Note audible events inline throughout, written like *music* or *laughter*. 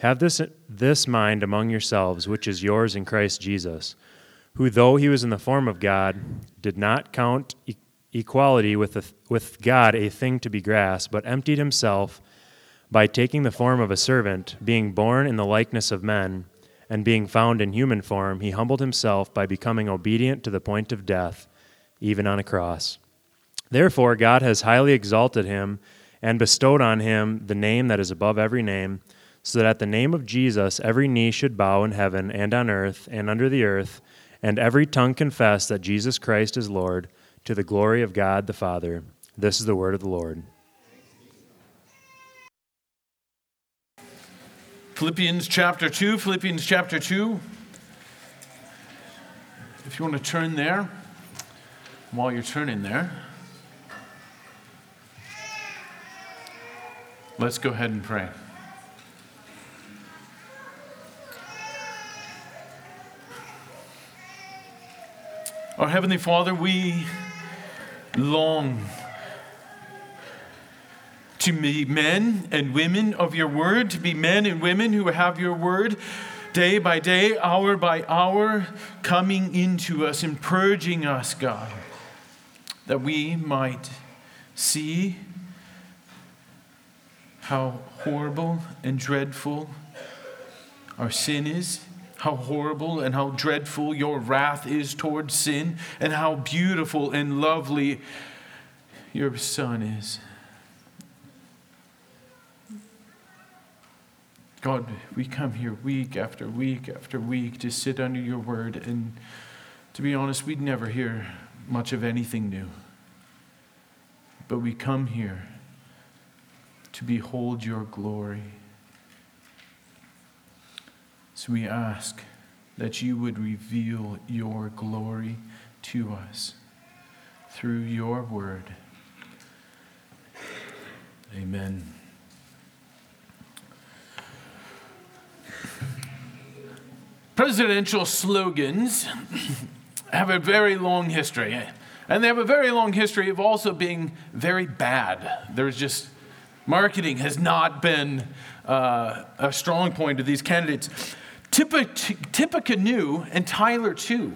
Have this, this mind among yourselves, which is yours in Christ Jesus, who, though he was in the form of God, did not count e- equality with, the, with God a thing to be grasped, but emptied himself by taking the form of a servant, being born in the likeness of men, and being found in human form, he humbled himself by becoming obedient to the point of death, even on a cross. Therefore, God has highly exalted him and bestowed on him the name that is above every name so that at the name of Jesus every knee should bow in heaven and on earth and under the earth, and every tongue confess that Jesus Christ is Lord, to the glory of God the Father. This is the word of the Lord. Philippians chapter 2, Philippians chapter 2. If you want to turn there, while you're turning there, let's go ahead and pray. Our Heavenly Father, we long to be men and women of your word, to be men and women who have your word day by day, hour by hour, coming into us and purging us, God, that we might see how horrible and dreadful our sin is how horrible and how dreadful your wrath is towards sin, and how beautiful and lovely your Son is. God, we come here week after week after week to sit under your word, and to be honest, we'd never hear much of anything new. But we come here to behold your glory. So we ask that you would reveal your glory to us through your word. Amen. Presidential slogans *laughs* have a very long history, and they have a very long history of also being very bad. There's just marketing has not been uh, a strong point of these candidates. Tippecanoe and Tyler too.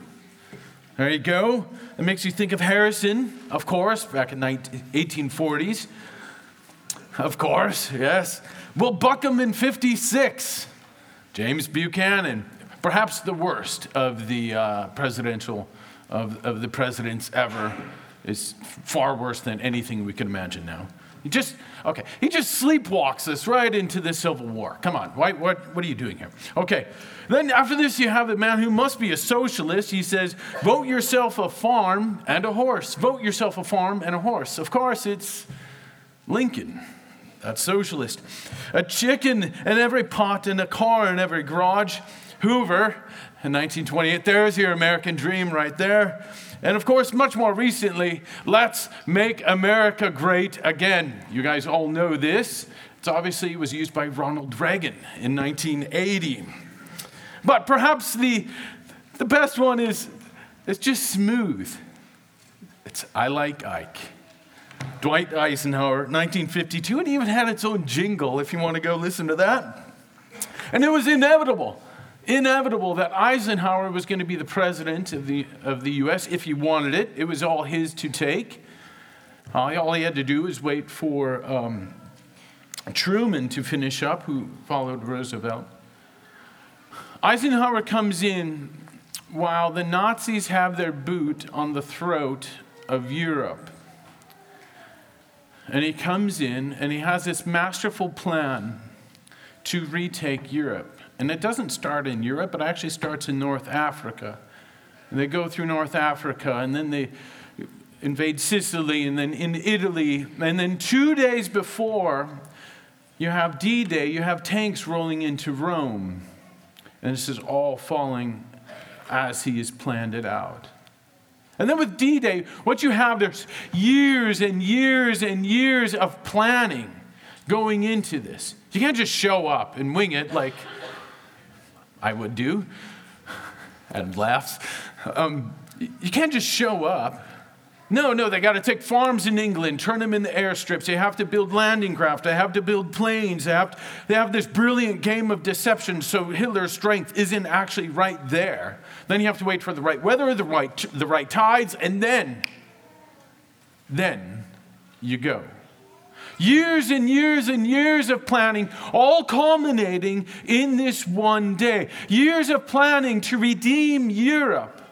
There you go. It makes you think of Harrison, of course, back in the 1840s. Of course, yes. Well, Buckham in 56. James Buchanan, perhaps the worst of the uh, presidential, of, of the presidents ever, is far worse than anything we could imagine now. He just, okay, he just sleepwalks us right into the Civil War. Come on, why, what, what are you doing here? Okay, then after this, you have a man who must be a socialist. He says, Vote yourself a farm and a horse. Vote yourself a farm and a horse. Of course, it's Lincoln. That's socialist. A chicken in every pot and a car in every garage. Hoover in 1928. There's your American dream right there. And of course, much more recently, let's make America great again. You guys all know this. It's obviously was used by Ronald Reagan in 1980. But perhaps the, the best one is it's just smooth. It's I like Ike. Dwight Eisenhower, 1952. It even had its own jingle if you want to go listen to that. And it was inevitable inevitable that Eisenhower was going to be the president of the, of the U.S. if he wanted it. It was all his to take. all he had to do was wait for um, Truman to finish up, who followed Roosevelt. Eisenhower comes in while the Nazis have their boot on the throat of Europe. And he comes in and he has this masterful plan to retake Europe. And it doesn't start in Europe, it actually starts in North Africa. And they go through North Africa and then they invade Sicily and then in Italy. And then two days before You have D Day, you have tanks rolling into Rome. And this is all falling as he has planned it out. And then with D Day, what you have, there's years and years and years of planning going into this. You can't just show up and wing it like I would do. Adam laughs. Um, you can't just show up. No, no, they got to take farms in England, turn them into airstrips. They have to build landing craft. They have to build planes. They have, to, they have this brilliant game of deception so Hitler's strength isn't actually right there. Then you have to wait for the right weather, the right, the right tides, and then, then you go. Years and years and years of planning, all culminating in this one day. Years of planning to redeem Europe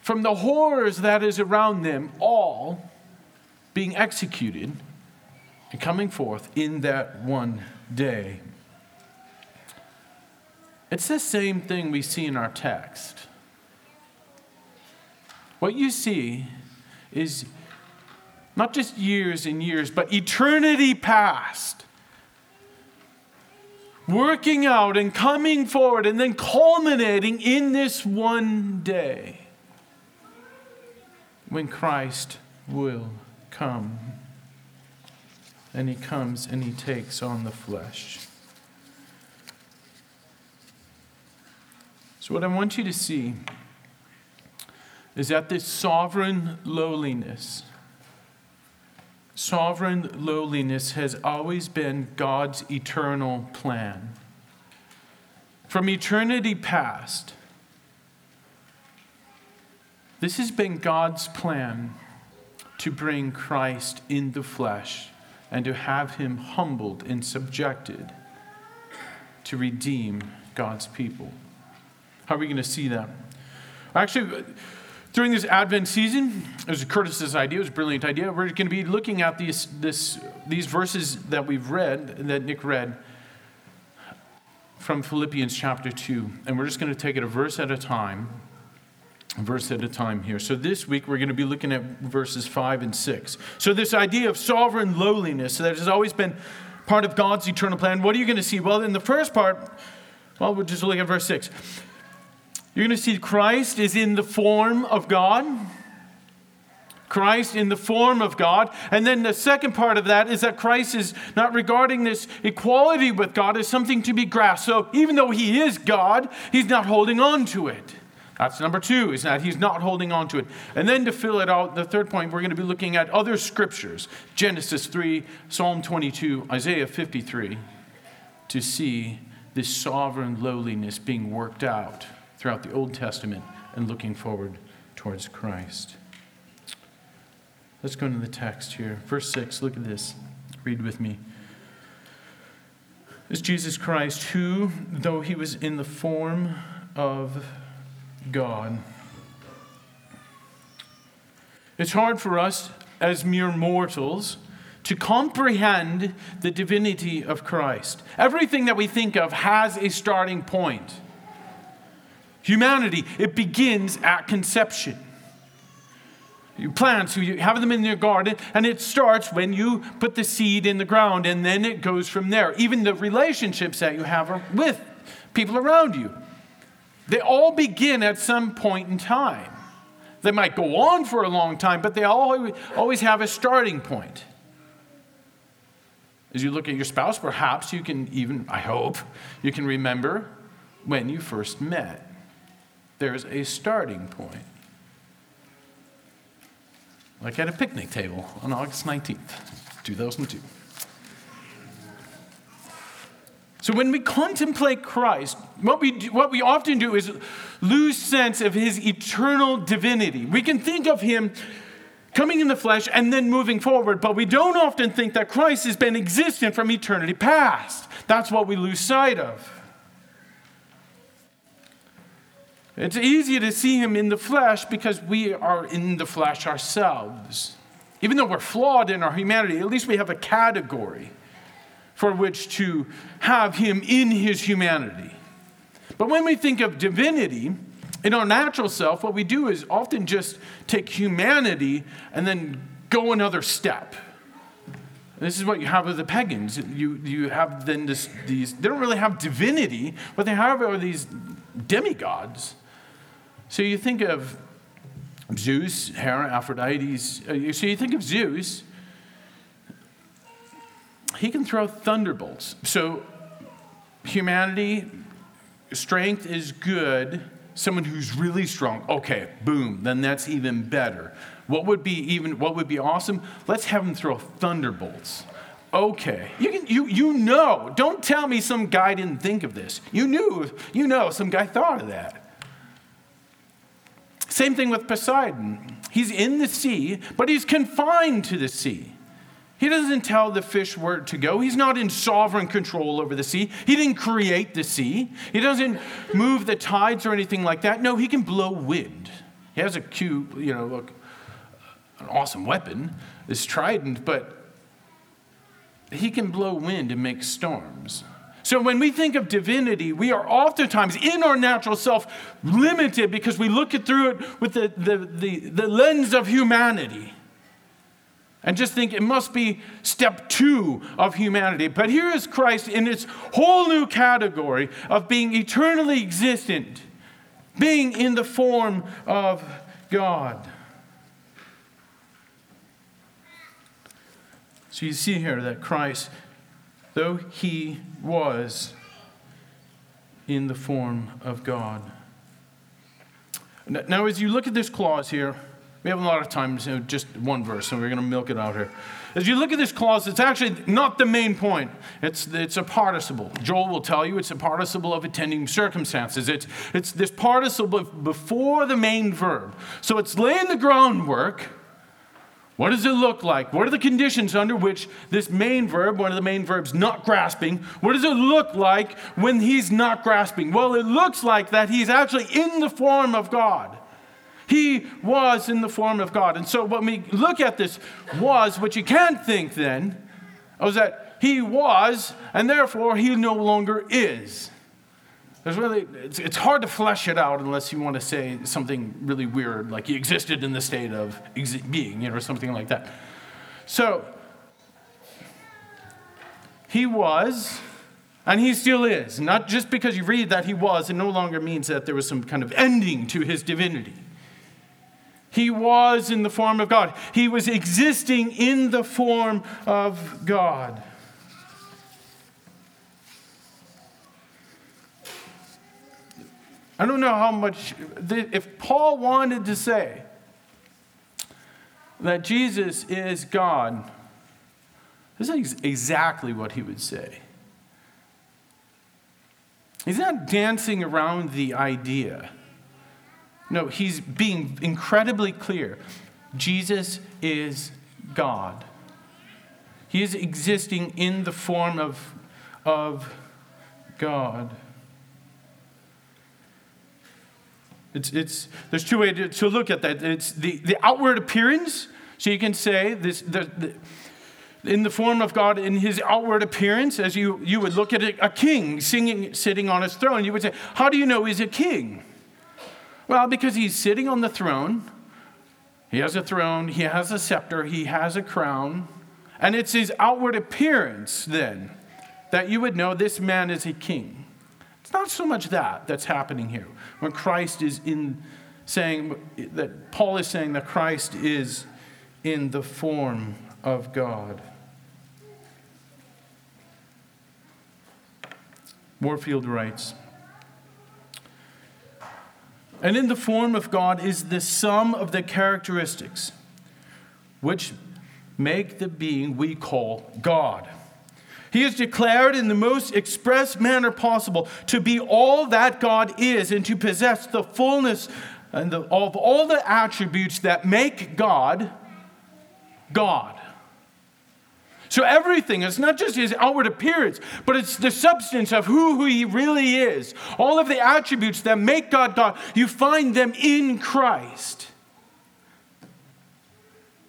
from the horrors that is around them, all being executed and coming forth in that one day. It's the same thing we see in our text. What you see is not just years and years, but eternity past. Working out and coming forward and then culminating in this one day when Christ will come. And he comes and he takes on the flesh. So, what I want you to see is that this sovereign lowliness, sovereign lowliness has always been God's eternal plan. From eternity past, this has been God's plan to bring Christ in the flesh and to have him humbled and subjected to redeem God's people. How are we going to see that? Actually, during this Advent season, it was Curtis's idea, it was a brilliant idea. We're going to be looking at these, this, these verses that we've read, that Nick read from Philippians chapter 2. And we're just going to take it a verse at a time verse at a time here. So this week we're going to be looking at verses 5 and 6. So this idea of sovereign lowliness that has always been part of God's eternal plan. What are you going to see? Well, in the first part, well, we'll just look at verse 6. You're going to see Christ is in the form of God. Christ in the form of God. And then the second part of that is that Christ is not regarding this equality with God as something to be grasped. So even though he is God, he's not holding on to it. That's number two, is that he's not holding on to it. And then to fill it out, the third point, we're going to be looking at other scriptures Genesis 3, Psalm 22, Isaiah 53, to see this sovereign lowliness being worked out throughout the Old Testament and looking forward towards Christ. Let's go into the text here. Verse 6, look at this. Read with me. It's Jesus Christ who, though he was in the form of God. It's hard for us as mere mortals to comprehend the divinity of Christ. Everything that we think of has a starting point. Humanity, it begins at conception. You plant, you have them in your garden, and it starts when you put the seed in the ground, and then it goes from there. Even the relationships that you have with people around you. They all begin at some point in time. They might go on for a long time, but they all, always have a starting point. As you look at your spouse, perhaps you can even, I hope, you can remember when you first met. There's a starting point. Like at a picnic table on August 19th, 2002. So when we contemplate Christ, what we, do, what we often do is lose sense of his eternal divinity. We can think of him coming in the flesh and then moving forward, but we don't often think that Christ has been existent from eternity past. That's what we lose sight of. It's easy to see him in the flesh because we are in the flesh ourselves. Even though we're flawed in our humanity, at least we have a category for which to have him in his humanity. But when we think of divinity, in our natural self, what we do is often just take humanity and then go another step. This is what you have with the pagans. You, you have then this, these, they don't really have divinity. What they have are these demigods. So you think of Zeus, Hera, Aphrodite. Uh, so you think of Zeus, he can throw thunderbolts. So humanity, strength is good. Someone who's really strong, okay, boom, then that's even better. What would be even what would be awesome? Let's have him throw thunderbolts. Okay. You can you you know. Don't tell me some guy didn't think of this. You knew, you know some guy thought of that. Same thing with Poseidon. He's in the sea, but he's confined to the sea. He doesn't tell the fish where to go. He's not in sovereign control over the sea. He didn't create the sea. He doesn't move the tides or anything like that. No, he can blow wind. He has a cute, you know, look, an awesome weapon, this trident, but he can blow wind and make storms. So when we think of divinity, we are oftentimes in our natural self limited because we look it through it with the, the, the, the lens of humanity and just think it must be step two of humanity. But here is Christ in its whole new category of being eternally existent, being in the form of God. So you see here that Christ, though he was in the form of God. Now, as you look at this clause here, we have a lot of time, so just one verse, so we're going to milk it out here. As you look at this clause, it's actually not the main point. It's, it's a participle. Joel will tell you it's a participle of attending circumstances. It's, it's this participle before the main verb. So it's laying the groundwork what does it look like? What are the conditions under which this main verb, one of the main verbs, not grasping, what does it look like when he's not grasping? Well, it looks like that he's actually in the form of God. He was in the form of God. And so when we look at this was, what you can't think then, oh, was that he was, and therefore he no longer is. There's really, it's, it's hard to flesh it out unless you want to say something really weird, like he existed in the state of being, you know, or something like that. So, he was, and he still is. Not just because you read that he was, it no longer means that there was some kind of ending to his divinity. He was in the form of God, he was existing in the form of God. I don't know how much, if Paul wanted to say that Jesus is God, this is exactly what he would say. He's not dancing around the idea. No, he's being incredibly clear. Jesus is God. He is existing in the form of, of God. It's, it's, there's two ways to, to look at that. It's the, the outward appearance. So you can say this, the, the, in the form of God in his outward appearance, as you, you would look at a, king singing, sitting on his throne. You would say, How do you know he's a king? Well, because he's sitting on the throne. He has a throne, he has a scepter, he has a crown. And it's his outward appearance then that you would know this man is a king. Not so much that that's happening here when Christ is in saying that Paul is saying that Christ is in the form of God. Warfield writes, and in the form of God is the sum of the characteristics which make the being we call God. He is declared in the most express manner possible to be all that God is and to possess the fullness the, of all the attributes that make God God. So everything, it's not just his outward appearance, but it's the substance of who, who he really is. All of the attributes that make God God, you find them in Christ.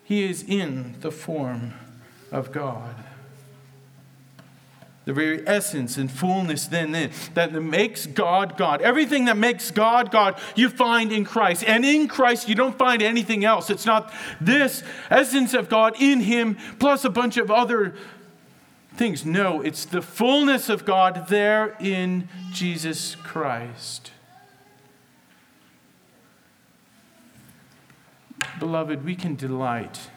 He is in the form of God. The very essence and fullness then, then that makes God God. Everything that makes God God, you find in Christ. And in Christ, you don't find anything else. It's not this essence of God in Him plus a bunch of other things. No, it's the fullness of God there in Jesus Christ. Beloved, we can delight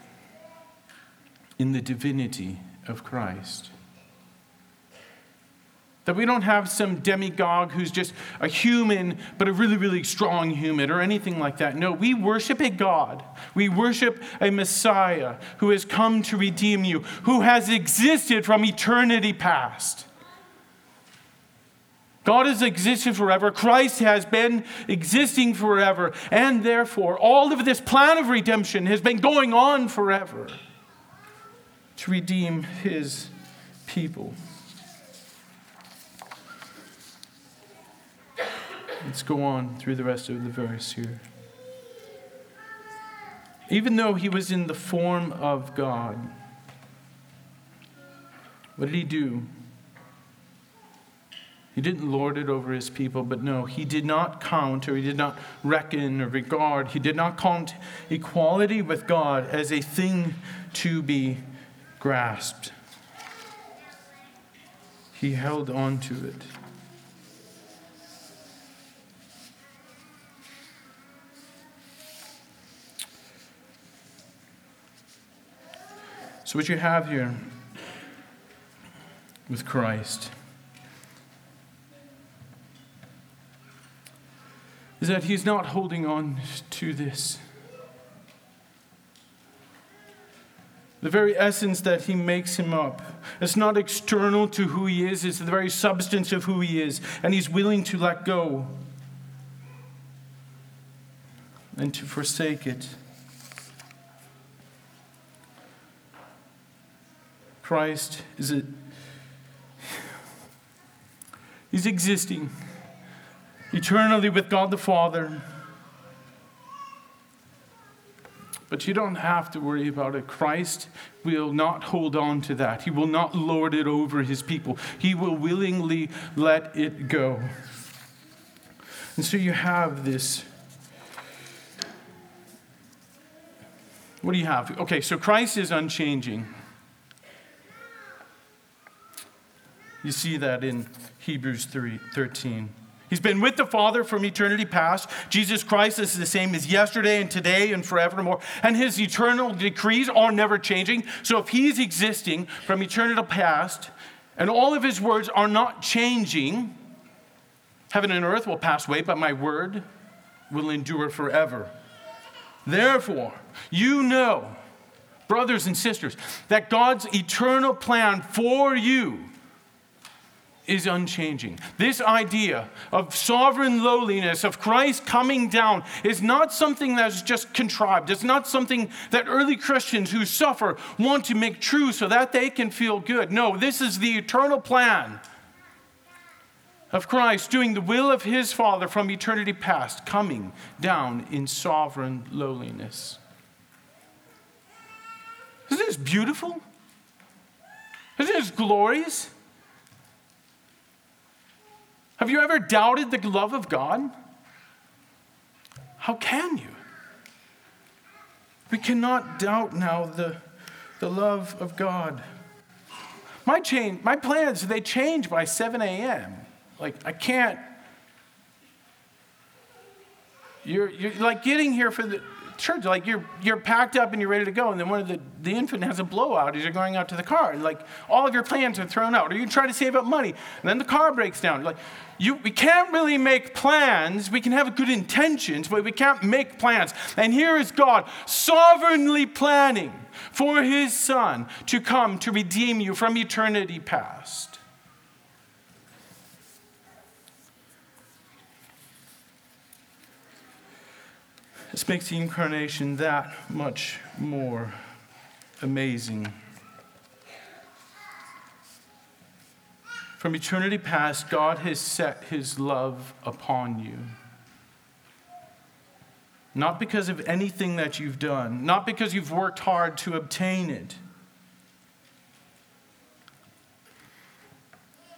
in the divinity of Christ. That we don't have some demigod who's just a human, but a really, really strong human or anything like that. No, we worship a God. We worship a Messiah who has come to redeem you, who has existed from eternity past. God has existed forever. Christ has been existing forever. And therefore, all of this plan of redemption has been going on forever to redeem his people. Let's go on through the rest of the verse here. Even though he was in the form of God, what did he do? He didn't lord it over his people, but no, he did not count or he did not reckon or regard, he did not count equality with God as a thing to be grasped. He held on to it. So, what you have here with Christ is that he's not holding on to this. The very essence that he makes him up. It's not external to who he is, it's the very substance of who he is. And he's willing to let go and to forsake it. Christ is it He's existing eternally with God the Father. But you don't have to worry about it. Christ will not hold on to that. He will not lord it over his people. He will willingly let it go. And so you have this. What do you have? Okay, so Christ is unchanging. You see that in Hebrews 3, 13. He's been with the Father from eternity past. Jesus Christ is the same as yesterday and today and forevermore. And his eternal decrees are never changing. So if he's existing from eternity past and all of his words are not changing, heaven and earth will pass away, but my word will endure forever. Therefore, you know, brothers and sisters, that God's eternal plan for you is unchanging. This idea of sovereign lowliness, of Christ coming down, is not something that's just contrived. It's not something that early Christians who suffer want to make true so that they can feel good. No, this is the eternal plan of Christ doing the will of his Father from eternity past, coming down in sovereign lowliness. Isn't this beautiful? Isn't this glorious? Have you ever doubted the love of God? How can you? We cannot doubt now the, the love of God. My change, my plans, they change by 7 a.m. Like I can't. You're, you're like getting here for the church, like you're you're packed up and you're ready to go, and then one of the, the infant has a blowout as you're going out to the car. And like all of your plans are thrown out. Or you try to save up money, and then the car breaks down. Like you, we can't really make plans. We can have good intentions, but we can't make plans. And here is God sovereignly planning for his son to come to redeem you from eternity past. This makes the incarnation that much more amazing. From eternity past, God has set his love upon you. Not because of anything that you've done, not because you've worked hard to obtain it.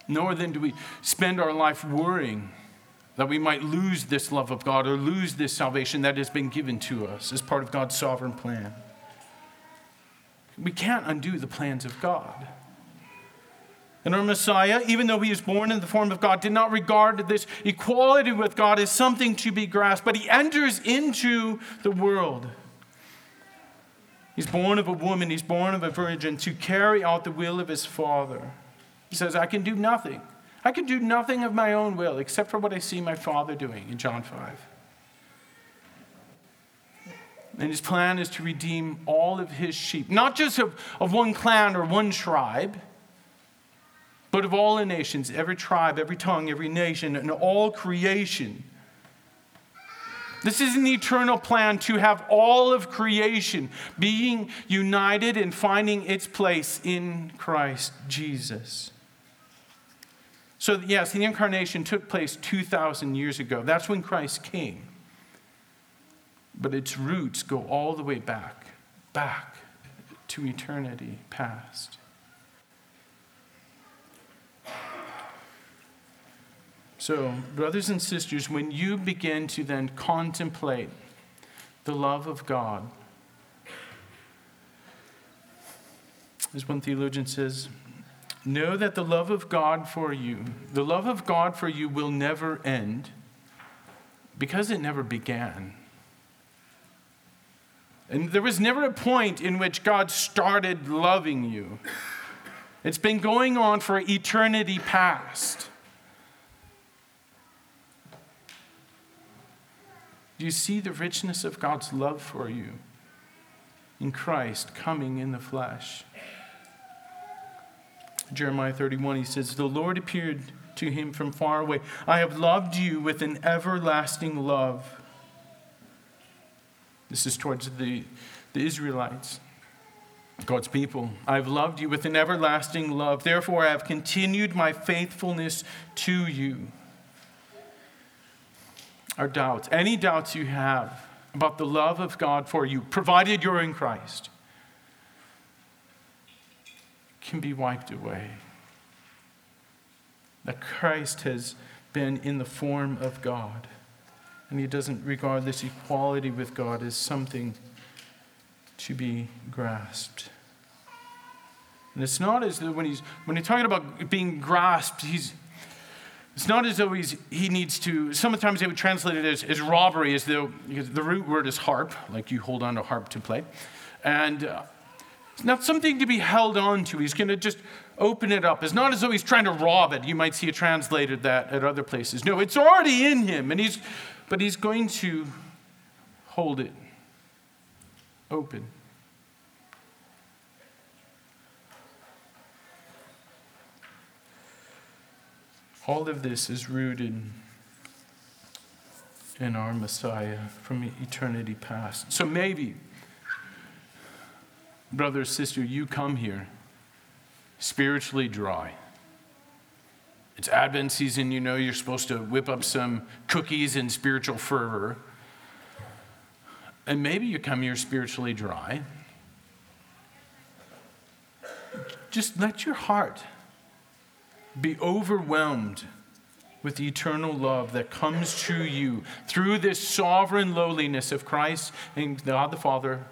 Nor then do we spend our life worrying that we might lose this love of God or lose this salvation that has been given to us as part of God's sovereign plan. We can't undo the plans of God. And our Messiah, even though he was born in the form of God, did not regard this equality with God as something to be grasped, but he enters into the world. He's born of a woman, he's born of a virgin to carry out the will of his Father. He says, I can do nothing. I can do nothing of my own will except for what I see my Father doing in John 5. And his plan is to redeem all of his sheep, not just of, of one clan or one tribe but of all the nations, every tribe, every tongue, every nation, and all creation. This is an eternal plan to have all of creation being united and finding its place in Christ Jesus. So, yes, the incarnation took place 2,000 years ago. That's when Christ came. But its roots go all the way back, back to eternity past. So, brothers and sisters, when you begin to then contemplate the love of God, as one theologian says, know that the love of God for you, the love of God for you will never end because it never began. And there was never a point in which God started loving you. It's been going on for eternity past. Do you see the richness of God's love for you in Christ coming in the flesh? Jeremiah 31, he says, The Lord appeared to him from far away. I have loved you with an everlasting love. This is towards the, the Israelites, God's people. I've loved you with an everlasting love. Therefore, I have continued my faithfulness to you Our doubts, any doubts you have about the love of God for you, provided you're in Christ, can be wiped away. That Christ has been in the form of God, and he doesn't regard this equality with God as something to be grasped. And it's not as though when he's when he's talking about being grasped, he's it's not as though he's, he needs to, sometimes they would translate it as, as robbery, as though, the root word is harp, like you hold on to harp to play. And uh, it's not something to be held on to. He's going to just open it up. It's not as though he's trying to rob it. You might see it translated that at other places. No, it's already in him, and he's, but he's going to hold it open. All of this is rooted in our Messiah from eternity past. So maybe, brother, sister, you come here spiritually dry. It's Advent season, you know, you're supposed to whip up some cookies and spiritual fervor. And maybe you come here spiritually dry. Just let your heart be overwhelmed with the eternal love that comes to you through this sovereign lowliness of Christ and God the Father,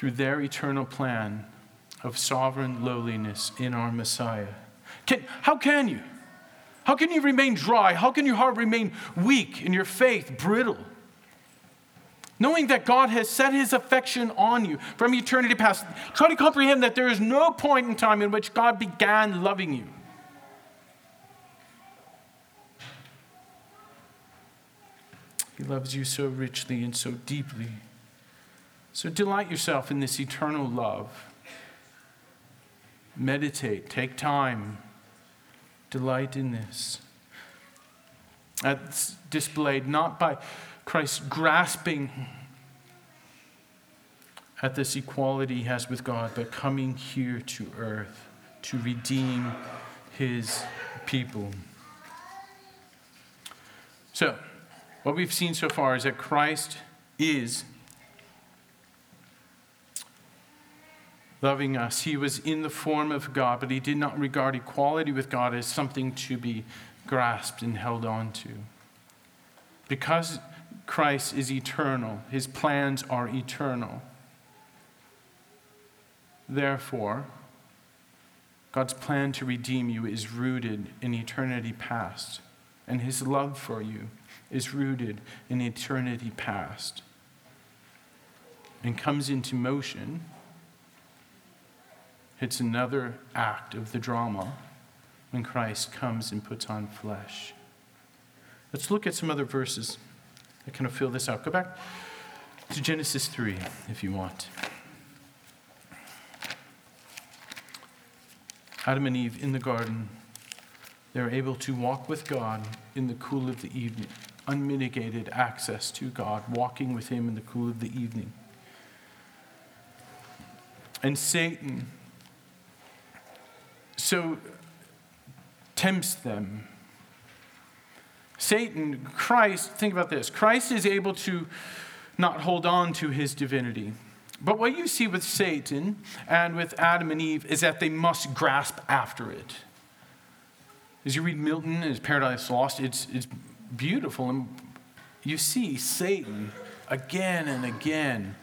through their eternal plan of sovereign lowliness in our Messiah. Can, how can you? How can you remain dry? How can your heart remain weak and your faith brittle? knowing that God has set his affection on you from eternity past. Try to comprehend that there is no point in time in which God began loving you. He loves you so richly and so deeply. So delight yourself in this eternal love. Meditate, take time, delight in this. That's displayed not by Christ grasping at this equality he has with God, but coming here to earth to redeem his people. So, what we've seen so far is that Christ is loving us. He was in the form of God, but he did not regard equality with God as something to be grasped and held on to. Because Christ is eternal, his plans are eternal. Therefore, God's plan to redeem you is rooted in eternity past, and his love for you is rooted in eternity past and comes into motion. It's another act of the drama when Christ comes and puts on flesh. Let's look at some other verses that kind of fill this out. Go back to Genesis 3 if you want. Adam and Eve in the garden, they're able to walk with God in the cool of the evening, unmitigated access to God, walking with Him in the cool of the evening. And Satan so tempts them. Satan, Christ, think about this Christ is able to not hold on to his divinity. But what you see with Satan and with Adam and Eve is that they must grasp after it. As you read Milton and his Paradise Lost, it's, it's beautiful. And you see Satan again and again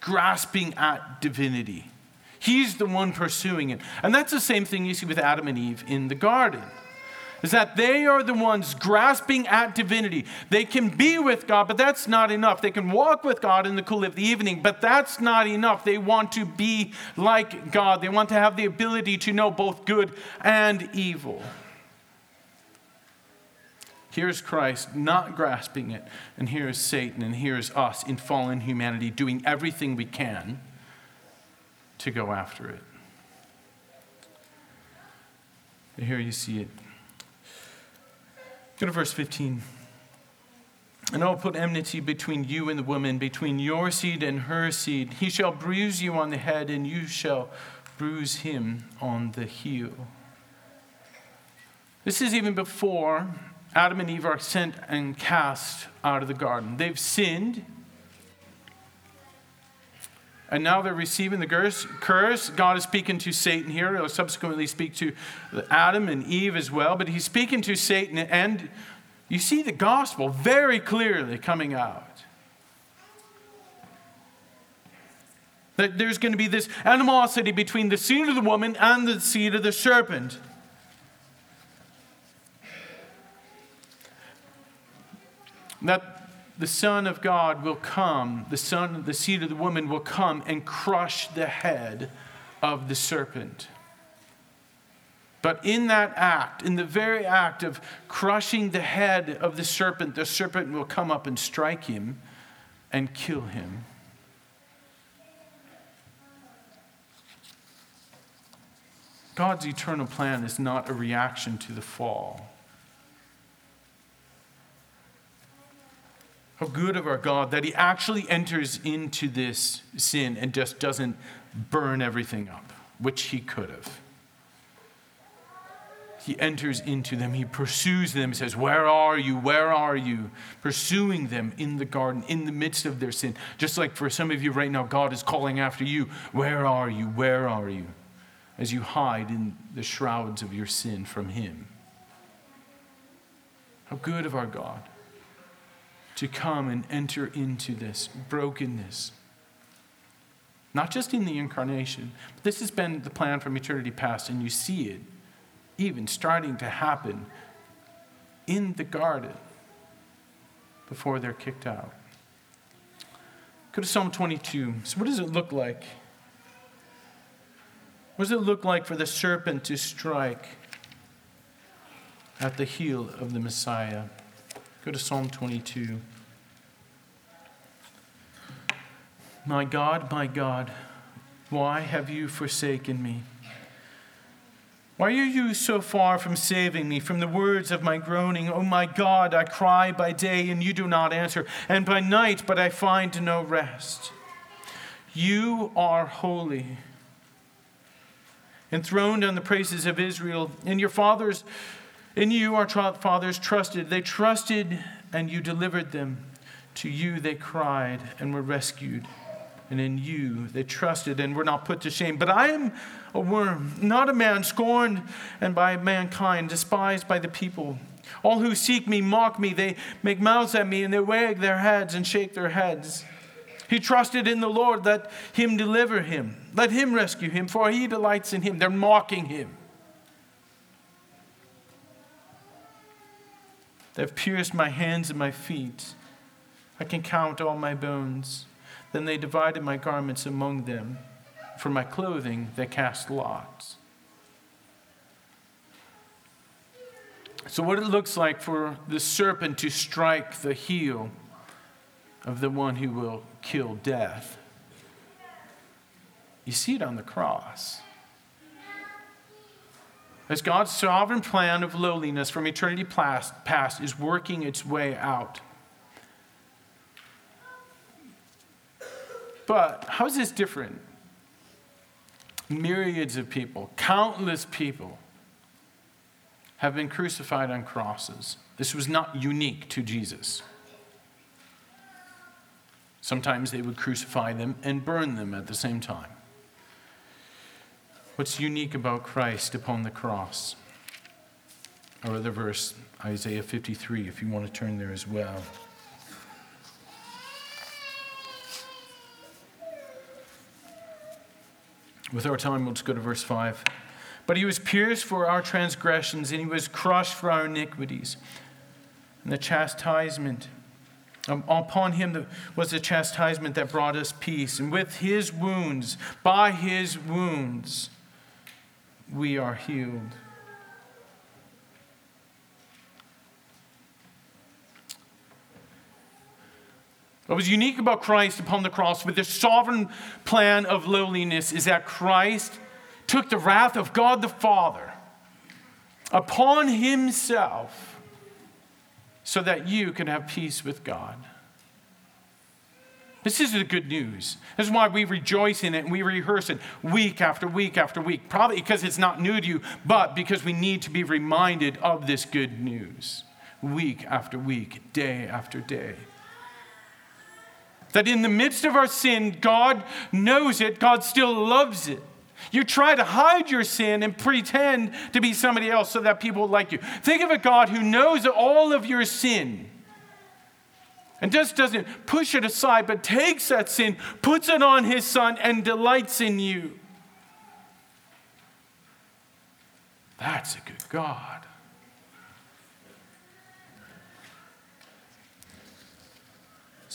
grasping at divinity. He's the one pursuing it. And that's the same thing you see with Adam and Eve in the garden is that they are the ones grasping at divinity. They can be with God, but that's not enough. They can walk with God in the cool of the evening, but that's not enough. They want to be like God. They want to have the ability to know both good and evil. Here's Christ not grasping it, and here's Satan, and here's us in fallen humanity doing everything we can to go after it. Here you see it. Go to verse 15. And I will put enmity between you and the woman, between your seed and her seed. He shall bruise you on the head, and you shall bruise him on the heel. This is even before Adam and Eve are sent and cast out of the garden. They've sinned, and now they're receiving the curse. God is speaking to Satan here. He'll subsequently speak to Adam and Eve as well, but he's speaking to Satan, and you see the gospel very clearly coming out. That there's going to be this animosity between the seed of the woman and the seed of the serpent. That the Son of God will come, the Son, the seed of the woman will come and crush the head of the serpent. But in that act, in the very act of crushing the head of the serpent, the serpent will come up and strike him and kill him. God's eternal plan is not a reaction to the fall. How good of our God that He actually enters into this sin and just doesn't burn everything up, which He could have. He enters into them. He pursues them. He says, Where are you? Where are you? Pursuing them in the garden, in the midst of their sin. Just like for some of you right now, God is calling after you. Where are you? Where are you? As you hide in the shrouds of your sin from Him. How good of our God to come and enter into this brokenness. Not just in the incarnation, but this has been the plan from eternity past, and you see it even starting to happen in the garden before they're kicked out. Go to Psalm 22. So, what does it look like? What does it look like for the serpent to strike at the heel of the Messiah? Go to Psalm 22. My God, my God, why have you forsaken me? Why are you so far from saving me from the words of my groaning? Oh my God, I cry by day and you do not answer, and by night, but I find no rest. You are holy, enthroned on the praises of Israel, and your fathers in you our fathers trusted. They trusted and you delivered them. To you they cried and were rescued. And in you they trusted and were not put to shame. But I am a worm, not a man, scorned and by mankind, despised by the people. All who seek me mock me. They make mouths at me and they wag their heads and shake their heads. He trusted in the Lord, let him deliver him. Let him rescue him, for he delights in him. They're mocking him. They've pierced my hands and my feet. I can count all my bones. Then they divided my garments among them. For my clothing they cast lots. So, what it looks like for the serpent to strike the heel of the one who will kill death. You see it on the cross. As God's sovereign plan of lowliness from eternity past is working its way out. But how is this different? Myriads of people, countless people, have been crucified on crosses. This was not unique to Jesus. Sometimes they would crucify them and burn them at the same time. What's unique about Christ upon the cross? Our other verse, Isaiah 53, if you want to turn there as well. With our time, we'll just go to verse 5. But he was pierced for our transgressions, and he was crushed for our iniquities. And the chastisement um, upon him was the chastisement that brought us peace. And with his wounds, by his wounds, we are healed. What was unique about Christ upon the cross with the sovereign plan of lowliness is that Christ took the wrath of God the Father upon himself so that you can have peace with God. This is the good news. This is why we rejoice in it and we rehearse it week after week after week. Probably because it's not new to you, but because we need to be reminded of this good news week after week, day after day. That in the midst of our sin, God knows it, God still loves it. You try to hide your sin and pretend to be somebody else so that people like you. Think of a God who knows all of your sin and just doesn't push it aside, but takes that sin, puts it on his son, and delights in you. That's a good God.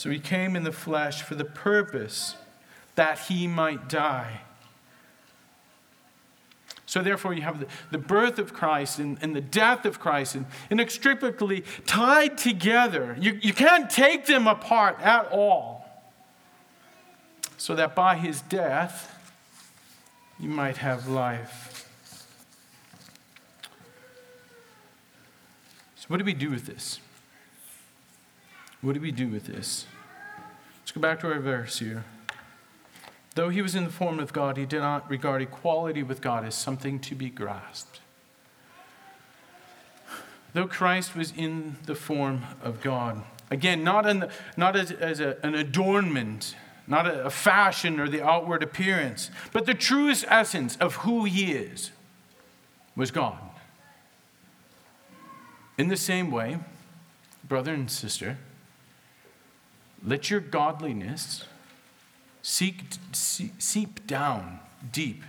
So he came in the flesh for the purpose that he might die. So, therefore, you have the, the birth of Christ and, and the death of Christ and inextricably tied together. You, you can't take them apart at all. So that by his death, you might have life. So, what do we do with this? What do we do with this? Go back to our verse here. Though he was in the form of God, he did not regard equality with God as something to be grasped. Though Christ was in the form of God, again, not, the, not as, as a, an adornment, not a, a fashion or the outward appearance, but the truest essence of who he is was God. In the same way, brother and sister, let your godliness seek, seep down deep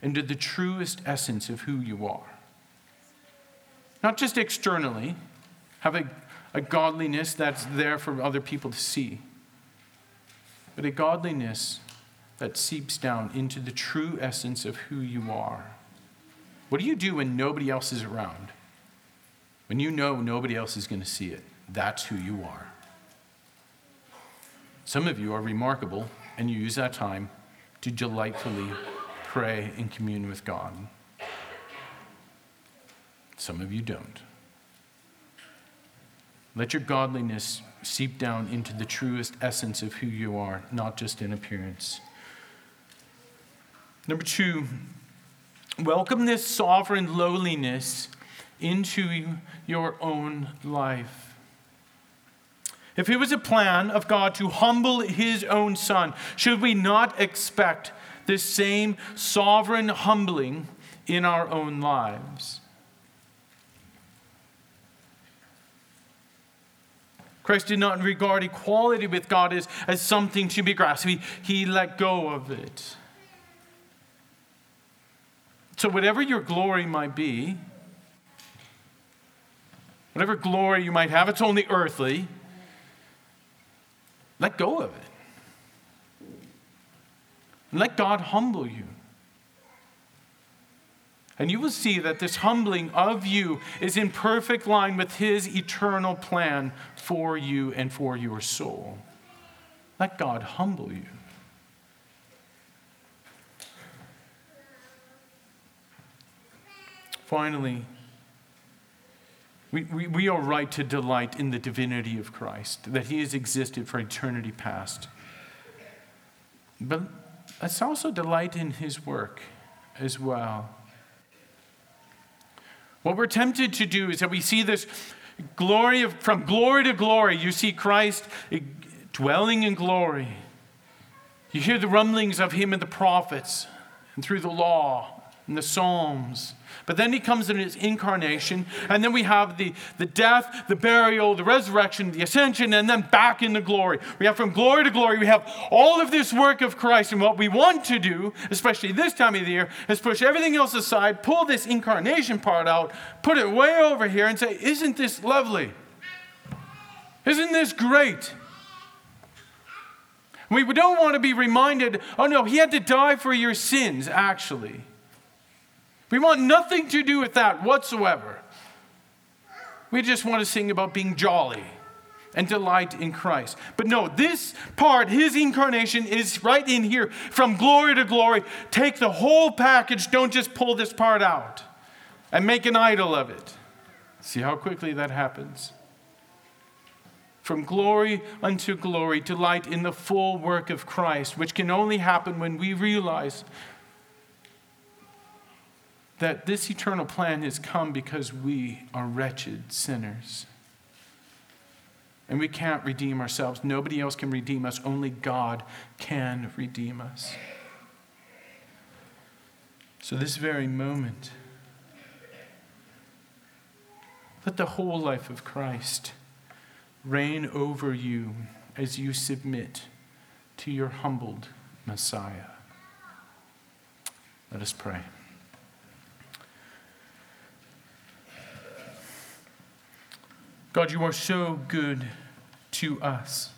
into the truest essence of who you are. Not just externally, have a, a godliness that's there for other people to see, but a godliness that seeps down into the true essence of who you are. What do you do when nobody else is around? When you know nobody else is going to see it, that's who you are. Some of you are remarkable, and you use that time to delightfully pray and commune with God. Some of you don't. Let your godliness seep down into the truest essence of who you are, not just in appearance. Number two, welcome this sovereign lowliness into your own life. If it was a plan of God to humble his own son, should we not expect this same sovereign humbling in our own lives? Christ did not regard equality with God as, as something to be grasped. He, he let go of it. So, whatever your glory might be, whatever glory you might have, it's only earthly. Let go of it. Let God humble you. And you will see that this humbling of you is in perfect line with His eternal plan for you and for your soul. Let God humble you. Finally, we, we, we are right to delight in the divinity of Christ, that He has existed for eternity past. But let's also delight in His work as well. What we're tempted to do is that we see this glory of, from glory to glory. You see Christ dwelling in glory. You hear the rumblings of Him in the prophets and through the law and the Psalms. But then he comes in his incarnation, and then we have the, the death, the burial, the resurrection, the ascension, and then back into glory. We have from glory to glory, we have all of this work of Christ. And what we want to do, especially this time of the year, is push everything else aside, pull this incarnation part out, put it way over here, and say, Isn't this lovely? Isn't this great? We don't want to be reminded, oh no, he had to die for your sins, actually. We want nothing to do with that whatsoever. We just want to sing about being jolly and delight in Christ. But no, this part, his incarnation, is right in here from glory to glory. Take the whole package, don't just pull this part out and make an idol of it. See how quickly that happens. From glory unto glory, delight in the full work of Christ, which can only happen when we realize that this eternal plan has come because we are wretched sinners. And we can't redeem ourselves. Nobody else can redeem us. Only God can redeem us. So, this very moment, let the whole life of Christ reign over you as you submit to your humbled Messiah. Let us pray. God, you are so good to us.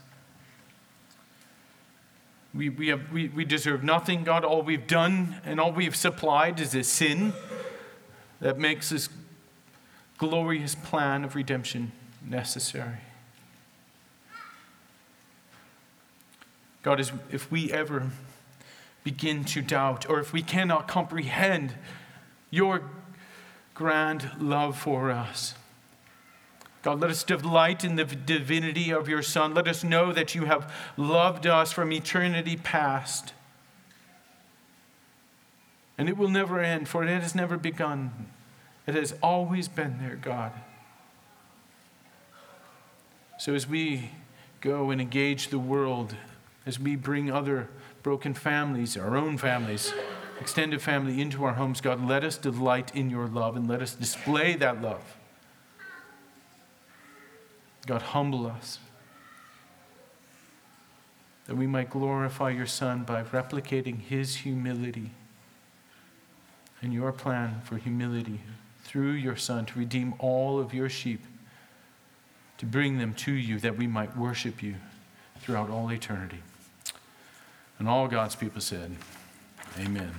We, we, have, we, we deserve nothing, God. All we've done and all we've supplied is a sin that makes this glorious plan of redemption necessary. God, is if we ever begin to doubt or if we cannot comprehend your grand love for us, God, let us delight in the divinity of your Son. Let us know that you have loved us from eternity past. And it will never end, for it has never begun. It has always been there, God. So as we go and engage the world, as we bring other broken families, our own families, extended family into our homes, God, let us delight in your love and let us display that love. God, humble us that we might glorify your Son by replicating his humility and your plan for humility through your Son to redeem all of your sheep, to bring them to you that we might worship you throughout all eternity. And all God's people said, Amen.